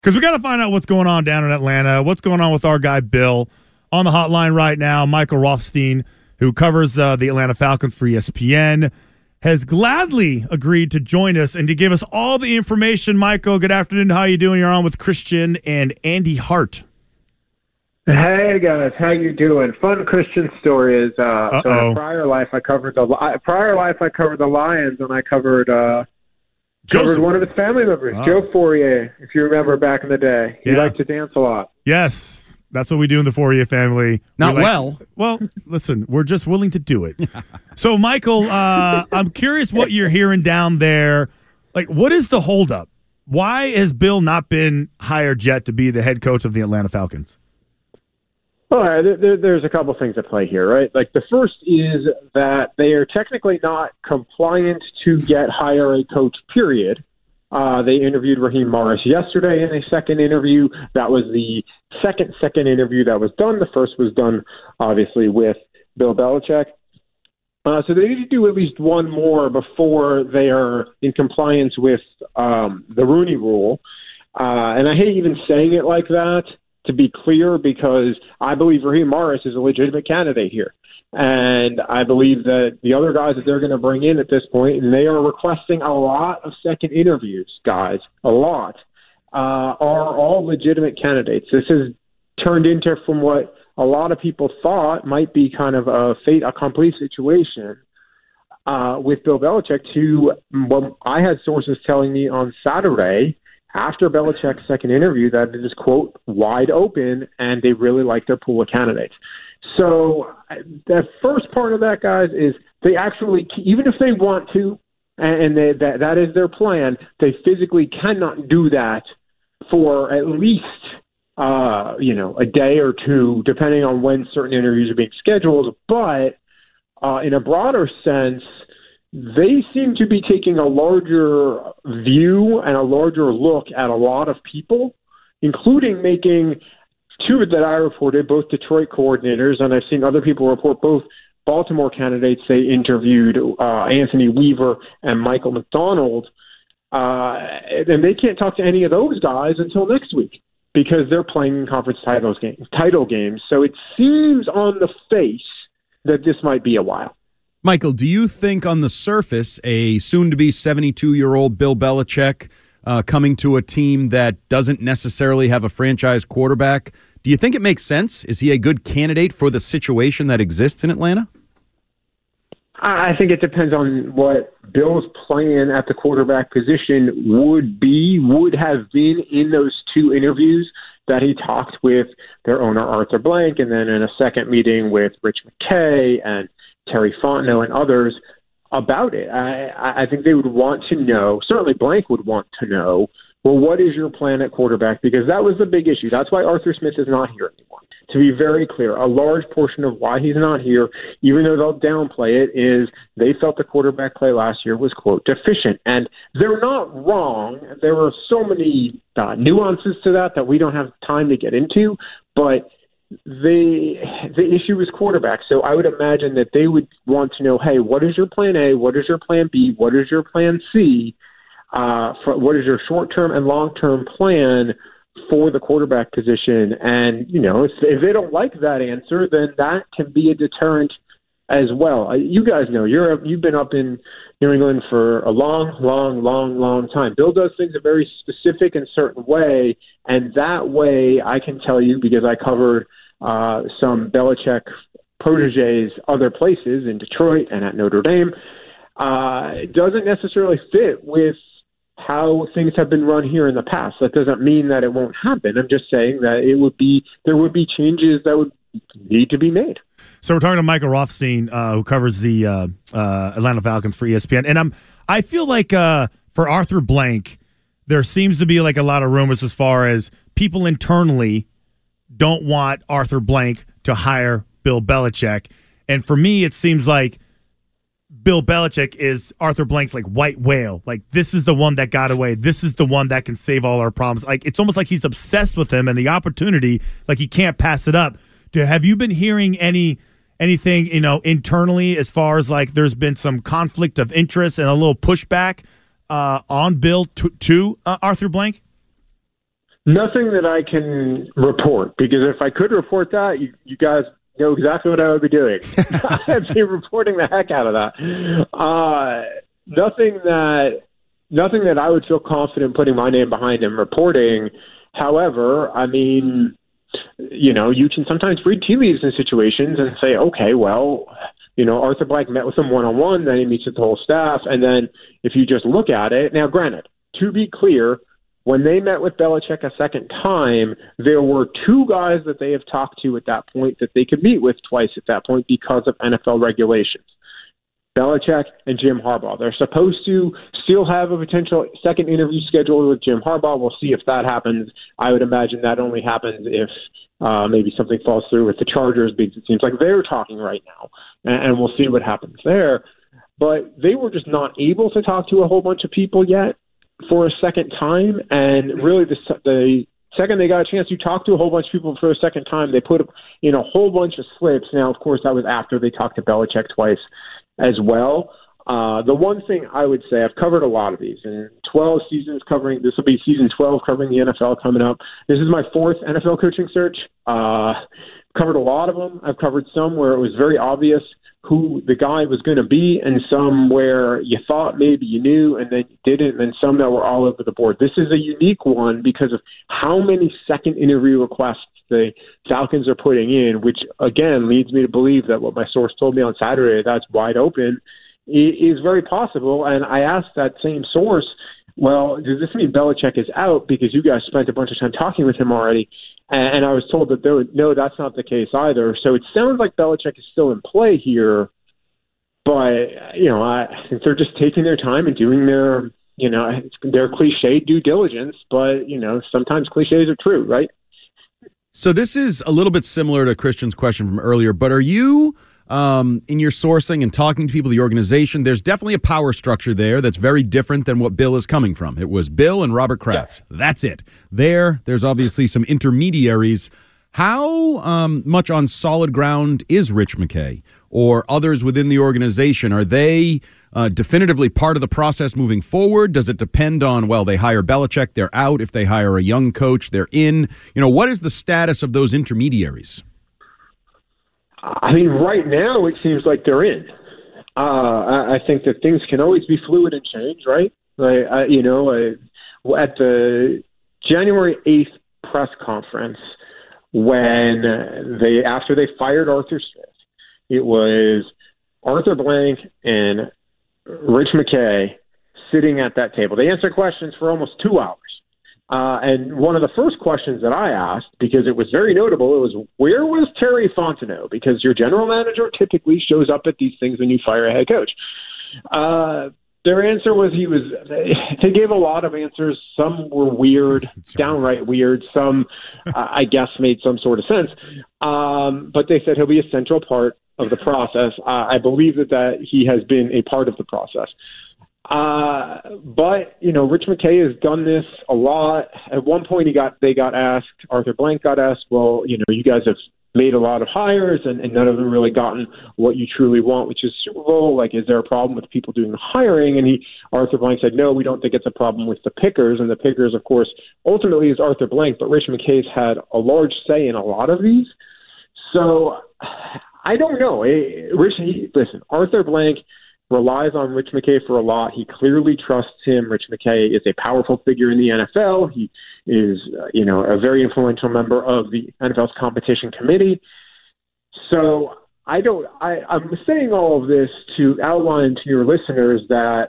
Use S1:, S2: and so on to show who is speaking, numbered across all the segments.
S1: because we got to find out what's going on down in Atlanta. What's going on with our guy Bill on the hotline right now? Michael Rothstein, who covers uh, the Atlanta Falcons for ESPN, has gladly agreed to join us and to give us all the information. Michael, good afternoon. How you doing? You're on with Christian and Andy Hart.
S2: Hey guys, how you doing? Fun Christian story is uh, so prior life I covered the prior life I covered the Lions and I covered uh, covered one of his family members, oh. Joe Fauria, if you remember back in the day. He yeah. liked to dance a lot.
S1: Yes. That's what we do in the Fourier family.
S3: Not
S1: like,
S3: well.
S1: Well, listen, we're just willing to do it. so, Michael, uh, I'm curious what you're hearing down there. Like, what is the holdup? Why has Bill not been hired yet to be the head coach of the Atlanta Falcons?
S2: Well, there, there's a couple things at play here, right? Like the first is that they are technically not compliant to get hire a coach. Period. Uh, they interviewed Raheem Morris yesterday in a second interview. That was the second second interview that was done. The first was done obviously with Bill Belichick. Uh, so they need to do at least one more before they are in compliance with um, the Rooney Rule. Uh, and I hate even saying it like that to be clear, because I believe Raheem Morris is a legitimate candidate here. And I believe that the other guys that they're going to bring in at this point, and they are requesting a lot of second interviews, guys, a lot, uh, are all legitimate candidates. This has turned into, from what a lot of people thought might be kind of a fait accompli situation uh, with Bill Belichick, to what I had sources telling me on Saturday after Belichick's second interview that it is, quote, wide open and they really like their pool of candidates. So the first part of that, guys, is they actually, even if they want to, and they, that that is their plan, they physically cannot do that for at least uh, you know a day or two, depending on when certain interviews are being scheduled. But uh, in a broader sense, they seem to be taking a larger view and a larger look at a lot of people, including making two that I reported, both Detroit coordinators, and I've seen other people report both Baltimore candidates they interviewed, uh, Anthony Weaver and Michael McDonald. Uh, and they can't talk to any of those guys until next week because they're playing conference titles games, title games. So it seems on the face that this might be a while.
S3: Michael, do you think on the surface, a soon to be 72 year old Bill Belichick uh, coming to a team that doesn't necessarily have a franchise quarterback, do you think it makes sense? Is he a good candidate for the situation that exists in Atlanta?
S2: I think it depends on what Bill's plan at the quarterback position would be, would have been in those two interviews that he talked with their owner Arthur Blank, and then in a second meeting with Rich McKay and Terry Fontenot and others about it. I, I think they would want to know, certainly Blank would want to know, well, what is your plan at quarterback? Because that was the big issue. That's why Arthur Smith is not here anymore. To be very clear, a large portion of why he's not here, even though they'll downplay it, is they felt the quarterback play last year was, quote, deficient. And they're not wrong. There are so many uh, nuances to that that we don't have time to get into. But the the issue is quarterback. So I would imagine that they would want to know, hey, what is your plan A? What is your plan B? What is your plan C? Uh, for, what is your short term and long term plan for the quarterback position? And you know, if, if they don't like that answer, then that can be a deterrent as well. Uh, you guys know you're you've been up in New England for a long, long, long, long time. Bill does things a very specific and certain way, and that way I can tell you because I covered uh, some Belichick proteges other places in Detroit and at Notre Dame. Uh, doesn't necessarily fit with how things have been run here in the past. That doesn't mean that it won't happen. I'm just saying that it would be there would be changes that would need to be made.
S1: So we're talking to Michael Rothstein, uh, who covers the uh, uh, Atlanta Falcons for ESPN, and I'm I feel like uh, for Arthur Blank, there seems to be like a lot of rumors as far as people internally don't want Arthur Blank to hire Bill Belichick, and for me, it seems like Bill Belichick is Arthur Blank's like white whale. Like this is the one that got away. This is the one that can save all our problems. Like it's almost like he's obsessed with him and the opportunity. Like he can't pass it up. Do, have you been hearing any anything you know internally as far as like there's been some conflict of interest and a little pushback uh, on Bill to, to uh, Arthur Blank?
S2: Nothing that I can report because if I could report that, you, you guys know exactly what I would be doing. I'd be reporting the heck out of that. Uh, nothing that nothing that I would feel confident putting my name behind and reporting. However, I mean, you know, you can sometimes read tea leaves in situations and say, okay, well, you know, Arthur Blank met with him one on one, then he meets with the whole staff, and then if you just look at it, now granted, to be clear, when they met with Belichick a second time, there were two guys that they have talked to at that point that they could meet with twice at that point because of NFL regulations. Belichick and Jim Harbaugh. They're supposed to still have a potential second interview scheduled with Jim Harbaugh. We'll see if that happens. I would imagine that only happens if uh, maybe something falls through with the Chargers because it seems like they're talking right now, and, and we'll see what happens there. But they were just not able to talk to a whole bunch of people yet for a second time, and really the the second they got a chance to talk to a whole bunch of people for a second time, they put in a whole bunch of slips. Now, of course, that was after they talked to Belichick twice as well. Uh, the one thing I would say, I've covered a lot of these, and 12 seasons covering, this will be season 12 covering the NFL coming up. This is my fourth NFL coaching search. Uh, covered a lot of them. I've covered some where it was very obvious who the guy was going to be, and some where you thought maybe you knew and then you didn't, and then some that were all over the board. This is a unique one because of how many second interview requests the Falcons are putting in, which again leads me to believe that what my source told me on Saturday that's wide open is very possible. And I asked that same source, well, does this mean Belichick is out because you guys spent a bunch of time talking with him already? And I was told that there, no, that's not the case either. So it sounds like Belichick is still in play here, but you know, I think they're just taking their time and doing their, you know, their cliche due diligence. But you know, sometimes cliches are true, right?
S3: So this is a little bit similar to Christian's question from earlier, but are you um, in your sourcing and talking to people, the organization? There's definitely a power structure there that's very different than what Bill is coming from. It was Bill and Robert Kraft. Yeah. That's it. There, there's obviously some intermediaries. How um, much on solid ground is Rich McKay or others within the organization? Are they uh, definitively part of the process moving forward? Does it depend on, well, they hire Belichick, they're out. If they hire a young coach, they're in. You know, what is the status of those intermediaries?
S2: I mean, right now it seems like they're in. Uh, I, I think that things can always be fluid and change, right? Like, I, you know, I, at the January 8th press conference, when they, after they fired Arthur Smith, it was Arthur Blank and Rich McKay sitting at that table. They answered questions for almost two hours. Uh, and one of the first questions that I asked, because it was very notable, it was where was Terry Fontenot? Because your general manager typically shows up at these things when you fire a head coach. Uh, their answer was he was. They gave a lot of answers. Some were weird, downright weird. Some, uh, I guess, made some sort of sense. Um, but they said he'll be a central part of the process. Uh, I believe that that he has been a part of the process. Uh, but you know, Rich McKay has done this a lot. At one point, he got they got asked. Arthur Blank got asked, "Well, you know, you guys have made a lot of hires, and, and none of them really gotten what you truly want, which is Super Bowl. Like, is there a problem with people doing the hiring?" And he, Arthur Blank, said, "No, we don't think it's a problem with the pickers." And the pickers, of course, ultimately is Arthur Blank, but Rich McKay's had a large say in a lot of these. So I don't know. Eh, Rich, he, listen, Arthur Blank relies on Rich McKay for a lot. He clearly trusts him. Rich McKay is a powerful figure in the NFL. He is, uh, you know, a very influential member of the NFL's competition committee. So I don't. I, I'm saying all of this to outline to your listeners that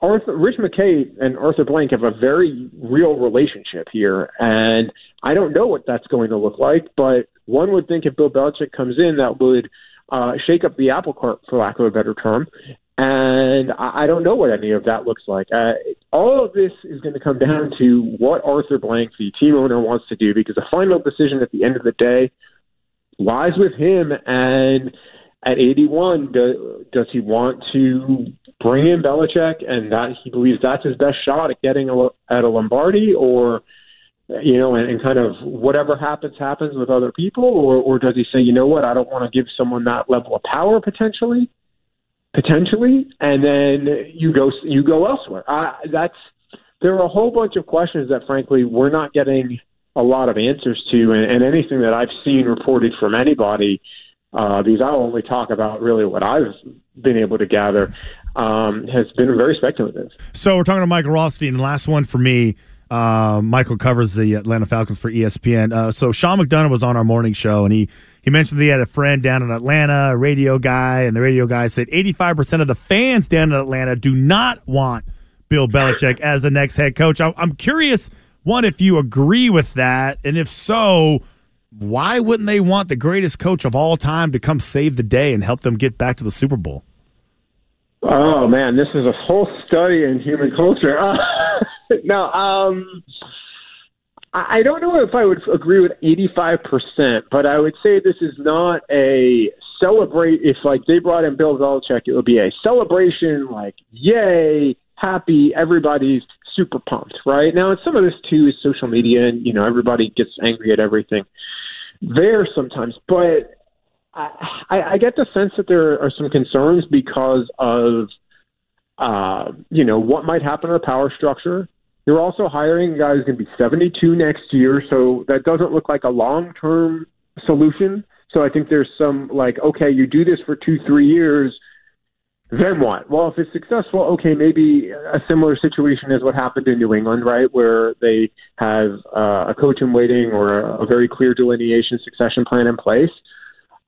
S2: Arthur, Rich McKay and Arthur Blank have a very real relationship here, and I don't know what that's going to look like. But one would think if Bill Belichick comes in, that would uh, shake up the apple cart, for lack of a better term. And I, I don't know what any of that looks like. Uh, all of this is going to come down to what Arthur Blank, the team owner, wants to do, because the final decision at the end of the day lies with him. And at 81, do, does he want to bring in Belichick and that he believes that's his best shot at getting a, at a Lombardi, or you know, and, and kind of whatever happens happens with other people, or or does he say, you know what, I don't want to give someone that level of power potentially, potentially, and then you go you go elsewhere. I, that's there are a whole bunch of questions that, frankly, we're not getting a lot of answers to, and, and anything that I've seen reported from anybody, uh, because I'll only talk about really what I've been able to gather, um, has been very speculative.
S1: So we're talking to Michael Rothstein. The last one for me. Uh, Michael covers the Atlanta Falcons for ESPN. Uh, so Sean McDonough was on our morning show, and he he mentioned that he had a friend down in Atlanta, a radio guy, and the radio guy said 85% of the fans down in Atlanta do not want Bill Belichick as the next head coach. I'm curious, one, if you agree with that, and if so, why wouldn't they want the greatest coach of all time to come save the day and help them get back to the Super Bowl?
S2: Oh man, this is a whole study in human culture. No, um, I don't know if I would agree with eighty-five percent, but I would say this is not a celebrate. If like they brought in Bill Belichick, it would be a celebration, like yay, happy, everybody's super pumped, right? Now, some of this too is social media, and you know everybody gets angry at everything there sometimes, but I, I get the sense that there are some concerns because of, uh, you know, what might happen to the power structure. You're also hiring a guy who's going to be 72 next year, so that doesn't look like a long-term solution. So I think there's some like, okay, you do this for two, three years, then what? Well, if it's successful, okay, maybe a similar situation as what happened in New England, right, where they have uh, a coach in waiting or a, a very clear delineation succession plan in place.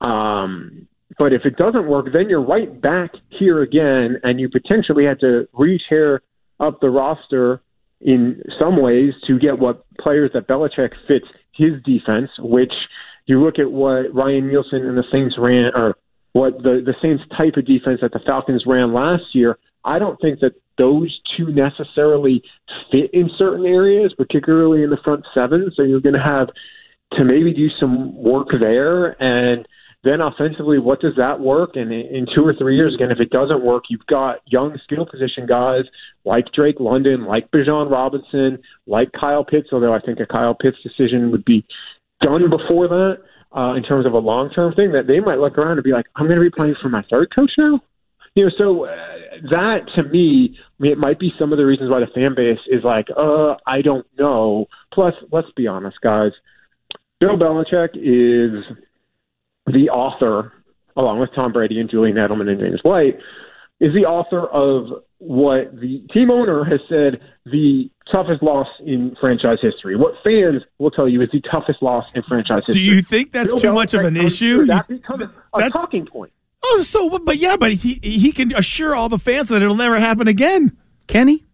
S2: Um, but if it doesn't work, then you're right back here again, and you potentially had to re-tear up the roster in some ways to get what players that Belichick fits his defense. Which you look at what Ryan Nielsen and the Saints ran, or what the the Saints type of defense that the Falcons ran last year. I don't think that those two necessarily fit in certain areas, particularly in the front seven. So you're going to have to maybe do some work there and then offensively, what does that work? And in two or three years, again, if it doesn't work, you've got young skill position guys like Drake London, like Bijan Robinson, like Kyle Pitts, although I think a Kyle Pitts decision would be done before that uh, in terms of a long term thing, that they might look around and be like, I'm going to be playing for my third coach now? You know, so uh, that to me, I mean, it might be some of the reasons why the fan base is like, uh, I don't know. Plus, let's be honest, guys. Bill Belichick is the author, along with Tom Brady and Julian Edelman and James White, is the author of what the team owner has said the toughest loss in franchise history. What fans will tell you is the toughest loss in franchise history.
S1: Do you think that's Bill too Belichick much of an issue?
S2: That becomes a talking point.
S1: Oh, so but yeah, but he he can assure all the fans that it'll never happen again.
S3: Can he?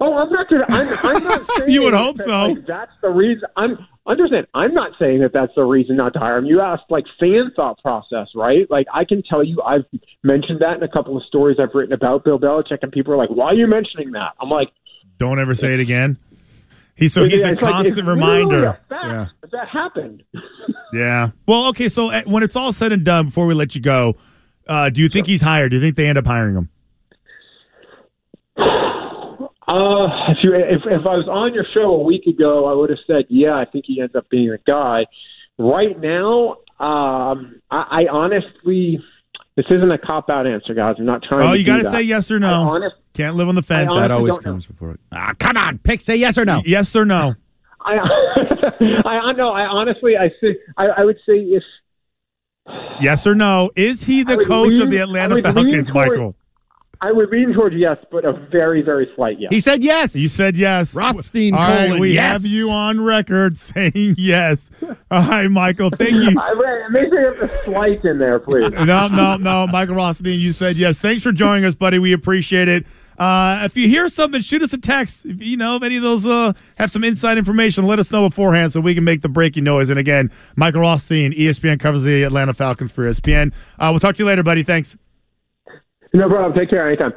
S2: Oh, I'm not gonna. I'm, I'm not saying
S1: you would hope
S2: that,
S1: so.
S2: Like, that's the reason. I'm understand. I'm not saying that that's the reason not to hire him. You asked like fan thought process, right? Like I can tell you, I've mentioned that in a couple of stories I've written about Bill Belichick, and people are like, "Why are you mentioning that?" I'm like,
S1: "Don't ever say it again." He's so he's yeah, a constant like, reminder.
S2: yeah, that happened.
S1: yeah. Well, okay. So eh, when it's all said and done, before we let you go, uh, do you think he's hired? Do you think they end up hiring him?
S2: Uh, if you if if I was on your show a week ago, I would have said, yeah, I think he ends up being a guy. Right now, um, I, I honestly, this isn't a cop out answer, guys. I'm not trying.
S1: Oh, you
S2: got
S1: to say yes or no. Honest, Can't live on the fence.
S3: That always comes know. before. Ah, come on, pick. Say yes or no.
S1: Yes or no.
S2: I, I know. I honestly, I say, I, I would say if.
S1: Yes or no? Is he the coach lean, of the Atlanta Falcons, Michael?
S2: I would lean towards yes, but a very, very slight yes.
S3: He said yes.
S1: You said yes.
S3: Rothstein
S1: All
S3: right,
S1: we
S3: yes.
S1: have you on record saying yes. All right, Michael, thank you.
S2: I, make sure you have the slight in there, please.
S1: no, no, no. Michael Rothstein, you said yes. Thanks for joining us, buddy. We appreciate it. Uh, if you hear something, shoot us a text. If you know if any of those uh, have some inside information, let us know beforehand so we can make the breaking noise. And again, Michael Rothstein, ESPN covers the Atlanta Falcons for ESPN. Uh, we'll talk to you later, buddy. Thanks.
S2: No problem. Take care anytime.